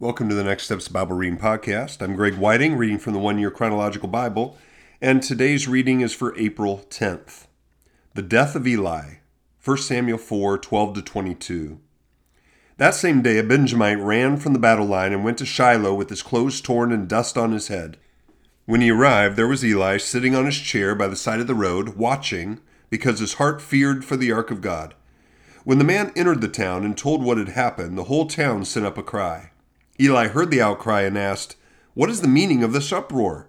Welcome to the Next Steps Bible Reading Podcast. I'm Greg Whiting, reading from the One Year Chronological Bible, and today's reading is for April 10th. The Death of Eli, 1 Samuel 4 12 to 22. That same day, a Benjamite ran from the battle line and went to Shiloh with his clothes torn and dust on his head. When he arrived, there was Eli sitting on his chair by the side of the road, watching, because his heart feared for the ark of God. When the man entered the town and told what had happened, the whole town sent up a cry. Eli heard the outcry and asked, What is the meaning of this uproar?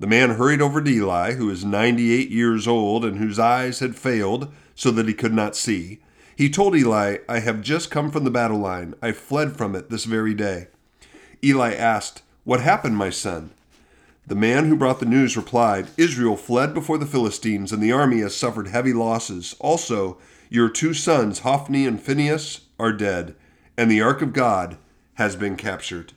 The man hurried over to Eli, who was 98 years old and whose eyes had failed so that he could not see. He told Eli, I have just come from the battle line. I fled from it this very day. Eli asked, What happened, my son? The man who brought the news replied, Israel fled before the Philistines, and the army has suffered heavy losses. Also, your two sons, Hophni and Phinehas, are dead, and the ark of God has been captured.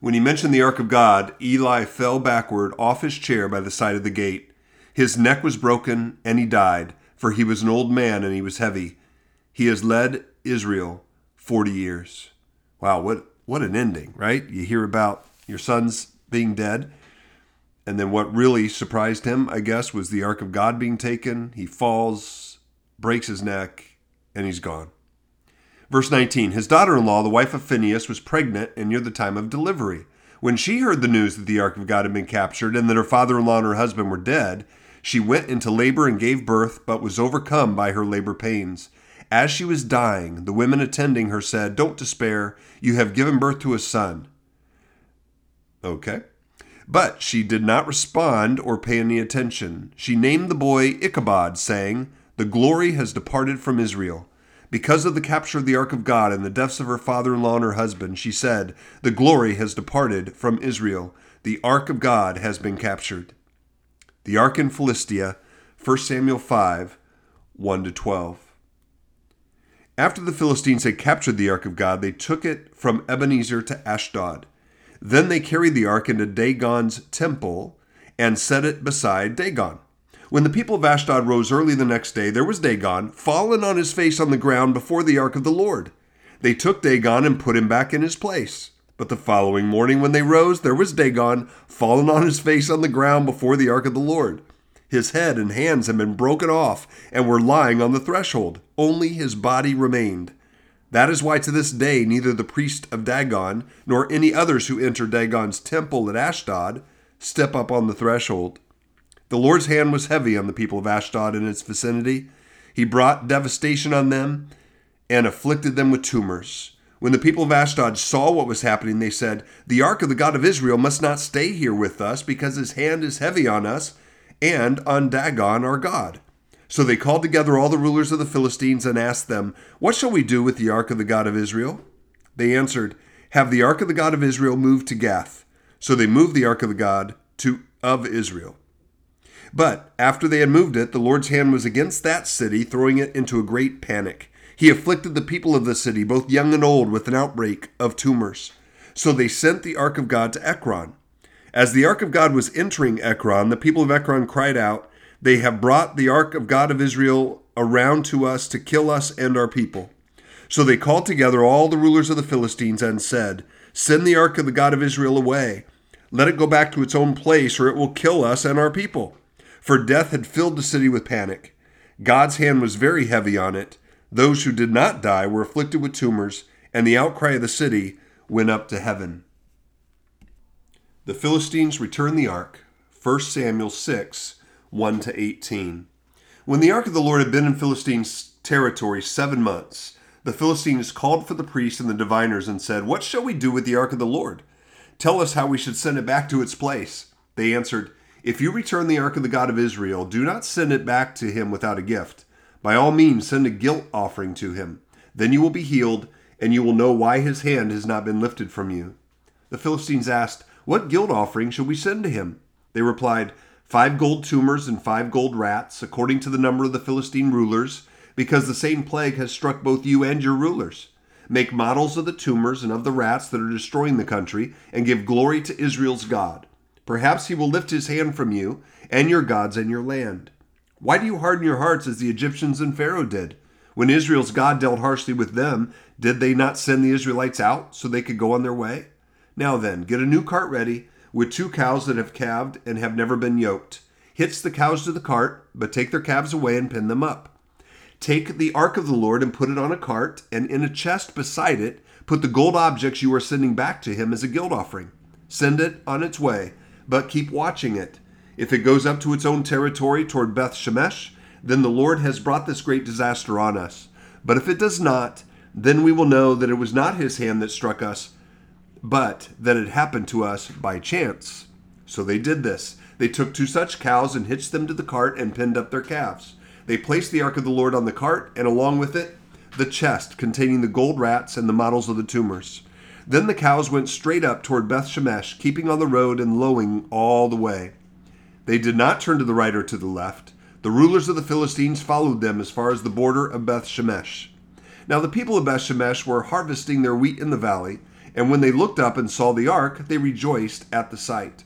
When he mentioned the ark of God, Eli fell backward off his chair by the side of the gate. His neck was broken, and he died, for he was an old man and he was heavy. He has led Israel 40 years. Wow, what, what an ending, right? You hear about your sons being dead. And then what really surprised him, I guess, was the ark of God being taken. He falls, breaks his neck, and he's gone. Verse 19 His daughter in law, the wife of Phinehas, was pregnant and near the time of delivery. When she heard the news that the ark of God had been captured and that her father in law and her husband were dead, she went into labor and gave birth, but was overcome by her labor pains. As she was dying, the women attending her said, Don't despair, you have given birth to a son. Okay. But she did not respond or pay any attention. She named the boy Ichabod, saying, The glory has departed from Israel. Because of the capture of the ark of God and the deaths of her father in law and her husband, she said, The glory has departed from Israel. The ark of God has been captured. The ark in Philistia, 1 Samuel 5 1 to 12. After the Philistines had captured the ark of God, they took it from Ebenezer to Ashdod. Then they carried the ark into Dagon's temple and set it beside Dagon. When the people of Ashdod rose early the next day, there was Dagon, fallen on his face on the ground before the ark of the Lord. They took Dagon and put him back in his place. But the following morning, when they rose, there was Dagon, fallen on his face on the ground before the ark of the Lord. His head and hands had been broken off and were lying on the threshold. Only his body remained. That is why to this day neither the priest of Dagon nor any others who enter Dagon's temple at Ashdod step up on the threshold. The Lord's hand was heavy on the people of Ashdod and its vicinity. He brought devastation on them and afflicted them with tumors. When the people of Ashdod saw what was happening, they said, The ark of the God of Israel must not stay here with us, because his hand is heavy on us and on Dagon our God. So they called together all the rulers of the Philistines and asked them, What shall we do with the ark of the God of Israel? They answered, Have the ark of the God of Israel moved to Gath. So they moved the ark of the God to of Israel. But after they had moved it, the Lord's hand was against that city, throwing it into a great panic. He afflicted the people of the city, both young and old, with an outbreak of tumors. So they sent the ark of God to Ekron. As the ark of God was entering Ekron, the people of Ekron cried out, They have brought the ark of God of Israel around to us to kill us and our people. So they called together all the rulers of the Philistines and said, Send the ark of the God of Israel away. Let it go back to its own place, or it will kill us and our people for death had filled the city with panic. God's hand was very heavy on it. Those who did not die were afflicted with tumors, and the outcry of the city went up to heaven. The Philistines returned the ark. 1 Samuel 6 1 to 18. When the ark of the Lord had been in Philistines' territory seven months, the Philistines called for the priests and the diviners and said, What shall we do with the ark of the Lord? Tell us how we should send it back to its place. They answered, if you return the ark of the God of Israel, do not send it back to him without a gift. By all means, send a guilt offering to him. Then you will be healed, and you will know why his hand has not been lifted from you. The Philistines asked, What guilt offering shall we send to him? They replied, Five gold tumors and five gold rats, according to the number of the Philistine rulers, because the same plague has struck both you and your rulers. Make models of the tumors and of the rats that are destroying the country, and give glory to Israel's God. Perhaps he will lift his hand from you and your gods and your land. Why do you harden your hearts as the Egyptians and Pharaoh did? When Israel's God dealt harshly with them, Did they not send the Israelites out so they could go on their way? Now then, get a new cart ready with two cows that have calved and have never been yoked. Hitch the cows to the cart, but take their calves away and pin them up. Take the ark of the Lord and put it on a cart, and in a chest beside it, put the gold objects you are sending back to him as a guilt offering. Send it on its way, but keep watching it. If it goes up to its own territory toward Beth Shemesh, then the Lord has brought this great disaster on us. But if it does not, then we will know that it was not his hand that struck us, but that it happened to us by chance. So they did this. They took two such cows and hitched them to the cart and pinned up their calves. They placed the ark of the Lord on the cart, and along with it, the chest containing the gold rats and the models of the tumors. Then the cows went straight up toward Beth Shemesh, keeping on the road and lowing all the way. They did not turn to the right or to the left. The rulers of the Philistines followed them as far as the border of Beth Shemesh. Now the people of Beth Shemesh were harvesting their wheat in the valley, and when they looked up and saw the ark, they rejoiced at the sight.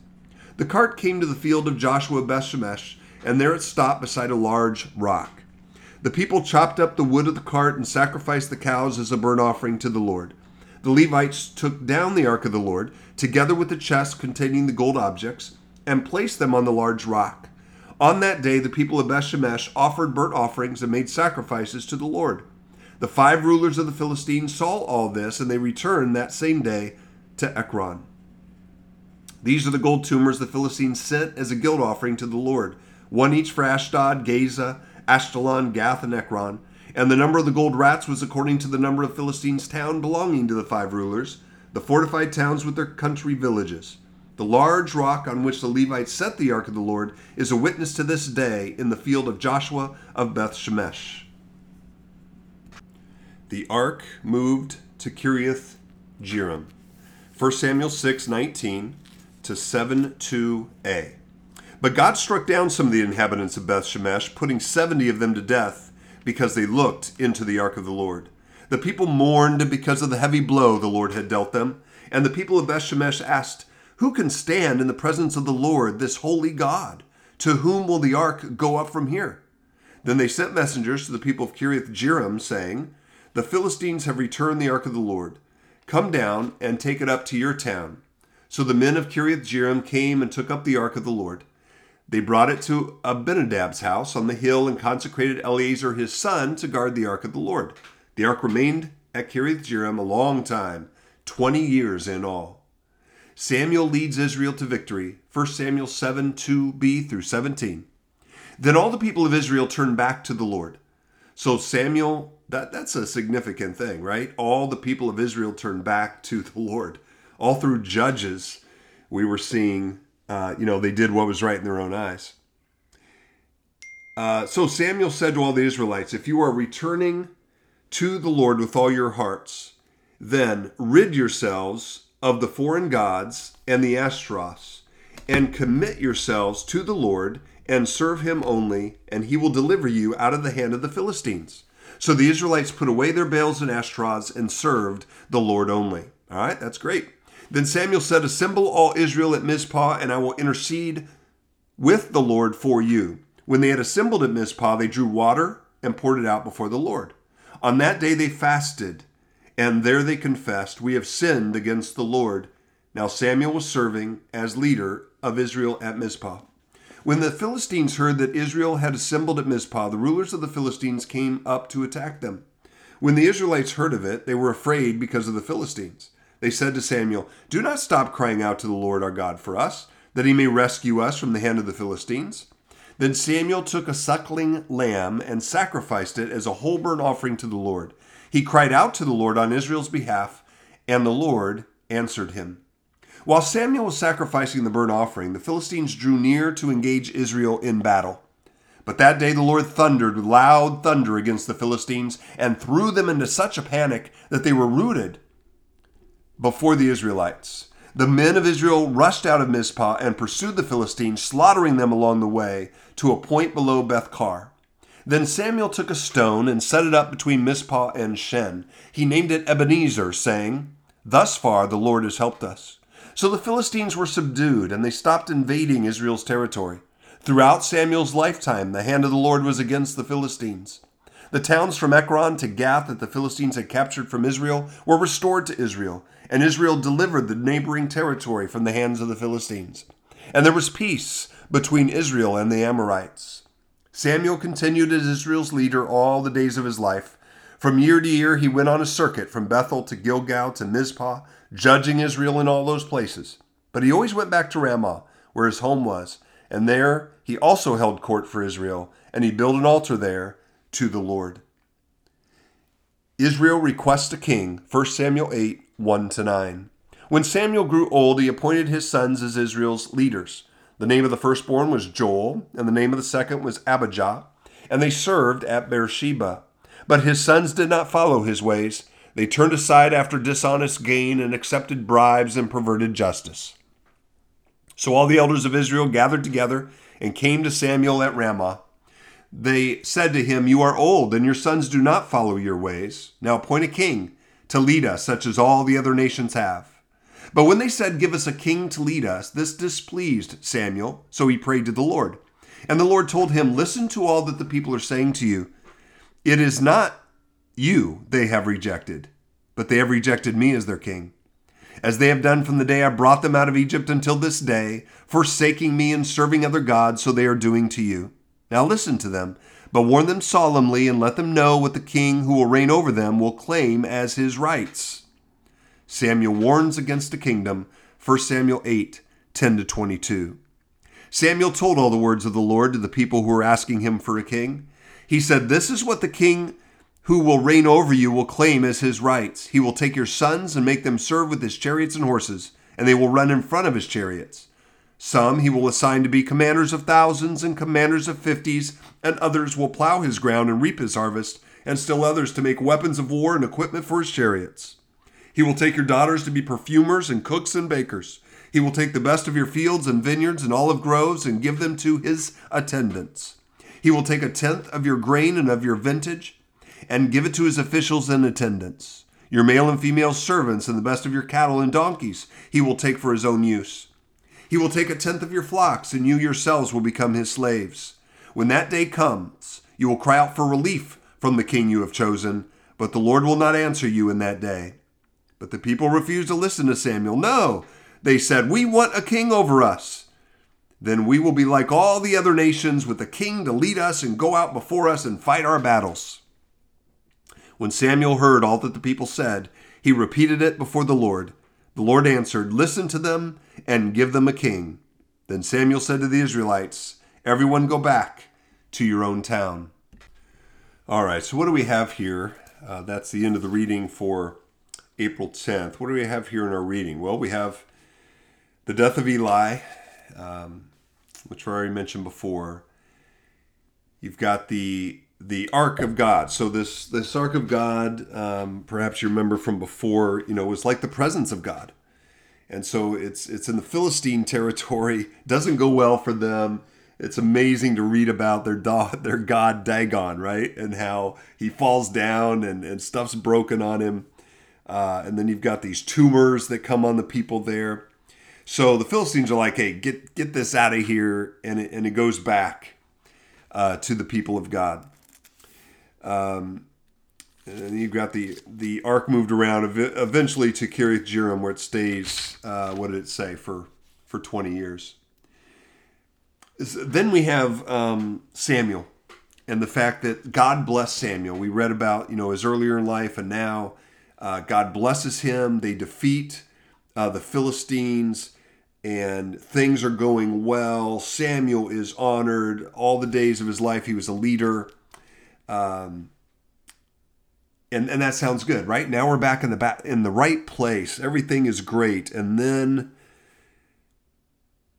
The cart came to the field of Joshua Beth Shemesh, and there it stopped beside a large rock. The people chopped up the wood of the cart and sacrificed the cows as a burnt offering to the Lord. The Levites took down the ark of the Lord, together with the chest containing the gold objects, and placed them on the large rock. On that day, the people of Bethshemesh offered burnt offerings and made sacrifices to the Lord. The five rulers of the Philistines saw all this, and they returned that same day to Ekron. These are the gold tumors the Philistines sent as a guilt offering to the Lord, one each for Ashdod, Gaza, Ashkelon, Gath, and Ekron. And the number of the gold rats was according to the number of Philistines' town belonging to the five rulers, the fortified towns with their country villages. The large rock on which the Levites set the ark of the Lord is a witness to this day in the field of Joshua of Beth Shemesh. The ark moved to Kiriath Jearim. 1 Samuel 6 19 to 7 2a. But God struck down some of the inhabitants of Beth Shemesh, putting 70 of them to death because they looked into the ark of the Lord. The people mourned because of the heavy blow the Lord had dealt them, and the people of Beth Shemesh asked, Who can stand in the presence of the Lord, this holy God? To whom will the ark go up from here? Then they sent messengers to the people of Kiriath Jearim, saying, The Philistines have returned the ark of the Lord. Come down and take it up to your town. So the men of Kiriath Jearim came and took up the ark of the Lord. They brought it to Abinadab's house on the hill and consecrated Eleazar his son to guard the ark of the Lord. The ark remained at Kiriath Jearim a long time, 20 years in all. Samuel leads Israel to victory. 1 Samuel 7 2b through 17. Then all the people of Israel turned back to the Lord. So Samuel, that, that's a significant thing, right? All the people of Israel turned back to the Lord. All through Judges, we were seeing uh, you know, they did what was right in their own eyes. Uh, so Samuel said to all the Israelites, If you are returning to the Lord with all your hearts, then rid yourselves of the foreign gods and the Ashtoreths, and commit yourselves to the Lord and serve him only, and he will deliver you out of the hand of the Philistines. So the Israelites put away their Baals and Ashtoreths and served the Lord only. All right, that's great. Then Samuel said, Assemble all Israel at Mizpah, and I will intercede with the Lord for you. When they had assembled at Mizpah, they drew water and poured it out before the Lord. On that day they fasted, and there they confessed, We have sinned against the Lord. Now Samuel was serving as leader of Israel at Mizpah. When the Philistines heard that Israel had assembled at Mizpah, the rulers of the Philistines came up to attack them. When the Israelites heard of it, they were afraid because of the Philistines. They said to Samuel, Do not stop crying out to the Lord our God for us, that he may rescue us from the hand of the Philistines. Then Samuel took a suckling lamb and sacrificed it as a whole burnt offering to the Lord. He cried out to the Lord on Israel's behalf, and the Lord answered him. While Samuel was sacrificing the burnt offering, the Philistines drew near to engage Israel in battle. But that day the Lord thundered with loud thunder against the Philistines and threw them into such a panic that they were rooted before the Israelites. The men of Israel rushed out of Mizpah and pursued the Philistines, slaughtering them along the way to a point below Bethkar. Then Samuel took a stone and set it up between Mizpah and Shen. He named it Ebenezer, saying, Thus far the Lord has helped us. So the Philistines were subdued, and they stopped invading Israel's territory. Throughout Samuel's lifetime, the hand of the Lord was against the Philistines. The towns from Ekron to Gath that the Philistines had captured from Israel were restored to Israel, and Israel delivered the neighboring territory from the hands of the Philistines. And there was peace between Israel and the Amorites. Samuel continued as Israel's leader all the days of his life. From year to year, he went on a circuit from Bethel to Gilgal to Mizpah, judging Israel in all those places. But he always went back to Ramah, where his home was, and there he also held court for Israel, and he built an altar there to the Lord. Israel requests a king, 1 Samuel 8, 1 to 9. When Samuel grew old, he appointed his sons as Israel's leaders. The name of the firstborn was Joel, and the name of the second was Abijah, and they served at Beersheba. But his sons did not follow his ways. They turned aside after dishonest gain and accepted bribes and perverted justice. So all the elders of Israel gathered together and came to Samuel at Ramah. They said to him, You are old, and your sons do not follow your ways. Now appoint a king to lead us, such as all the other nations have. But when they said, Give us a king to lead us, this displeased Samuel. So he prayed to the Lord. And the Lord told him, Listen to all that the people are saying to you. It is not you they have rejected, but they have rejected me as their king as they have done from the day I brought them out of Egypt until this day, forsaking me and serving other gods, so they are doing to you. Now listen to them, but warn them solemnly and let them know what the king who will reign over them will claim as his rights. Samuel warns against the kingdom, 1 Samuel 8 10 to 22. Samuel told all the words of the Lord to the people who were asking him for a king. He said, This is what the king who will reign over you will claim as his rights. He will take your sons and make them serve with his chariots and horses, and they will run in front of his chariots. Some he will assign to be commanders of thousands and commanders of fifties, and others will plow his ground and reap his harvest, and still others to make weapons of war and equipment for his chariots. He will take your daughters to be perfumers and cooks and bakers. He will take the best of your fields and vineyards and olive groves and give them to his attendants. He will take a tenth of your grain and of your vintage and give it to his officials and attendants. Your male and female servants and the best of your cattle and donkeys he will take for his own use. He will take a tenth of your flocks, and you yourselves will become his slaves. When that day comes, you will cry out for relief from the king you have chosen, but the Lord will not answer you in that day. But the people refused to listen to Samuel. No, they said, We want a king over us. Then we will be like all the other nations, with a king to lead us and go out before us and fight our battles. When Samuel heard all that the people said, he repeated it before the Lord. The Lord answered, Listen to them and give them a king. Then Samuel said to the Israelites, Everyone go back to your own town. All right, so what do we have here? Uh, that's the end of the reading for April 10th. What do we have here in our reading? Well, we have the death of Eli, um, which I already mentioned before. You've got the the ark of God. So this this ark of God, um, perhaps you remember from before, you know, was like the presence of God, and so it's it's in the Philistine territory. Doesn't go well for them. It's amazing to read about their do- their god Dagon, right, and how he falls down and and stuff's broken on him, uh, and then you've got these tumors that come on the people there. So the Philistines are like, "Hey, get get this out of here," and it, and it goes back uh, to the people of God. Um, and you've got the the ark moved around eventually to Kiriath Jearim, where it stays. Uh, what did it say for for twenty years? Then we have um, Samuel, and the fact that God blessed Samuel. We read about you know his earlier in life, and now uh, God blesses him. They defeat uh, the Philistines, and things are going well. Samuel is honored. All the days of his life, he was a leader. Um, and and that sounds good, right? Now we're back in the back in the right place. Everything is great, and then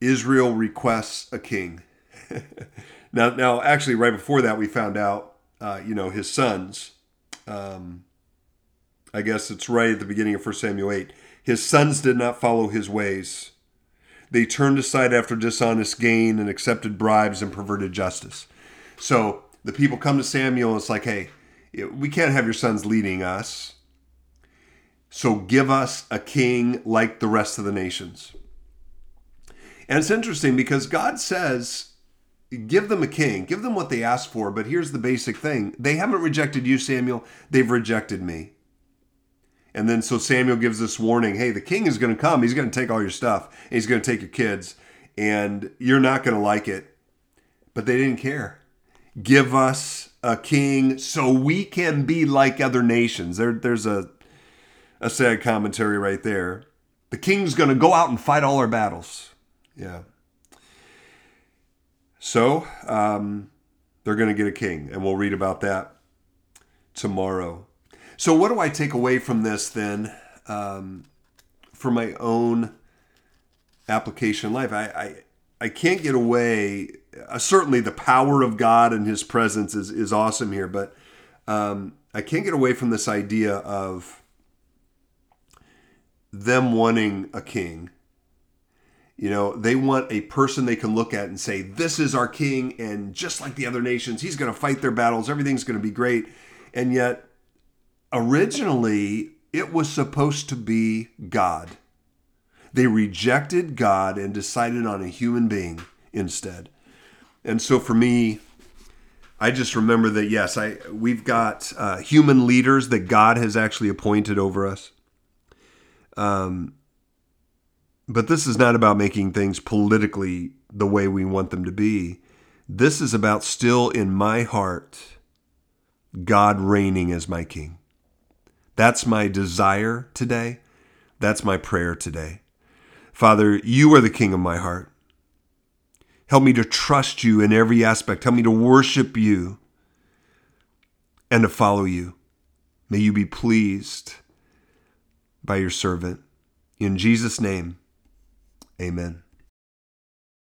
Israel requests a king. now, now, actually, right before that, we found out, uh, you know, his sons. Um, I guess it's right at the beginning of 1 Samuel 8. His sons did not follow his ways. They turned aside after dishonest gain and accepted bribes and perverted justice. So the people come to Samuel and it's like, hey, we can't have your sons leading us. So give us a king like the rest of the nations. And it's interesting because God says give them a king, give them what they asked for. But here's the basic thing they haven't rejected you, Samuel, they've rejected me. And then so Samuel gives this warning hey, the king is going to come. He's going to take all your stuff, he's going to take your kids, and you're not going to like it. But they didn't care. Give us a king so we can be like other nations. There, there's a, a sad commentary right there. The king's going to go out and fight all our battles. Yeah. So um, they're going to get a king, and we'll read about that tomorrow. So, what do I take away from this then um, for my own application life? I, I, I can't get away. Uh, certainly, the power of God and His presence is, is awesome here, but um, I can't get away from this idea of them wanting a king. You know, they want a person they can look at and say, This is our king, and just like the other nations, he's going to fight their battles, everything's going to be great. And yet, originally, it was supposed to be God. They rejected God and decided on a human being instead. And so for me, I just remember that yes, I we've got uh, human leaders that God has actually appointed over us. Um, but this is not about making things politically the way we want them to be. This is about still in my heart, God reigning as my king. That's my desire today. That's my prayer today. Father, you are the king of my heart. Help me to trust you in every aspect. Help me to worship you and to follow you. May you be pleased by your servant. In Jesus' name, amen.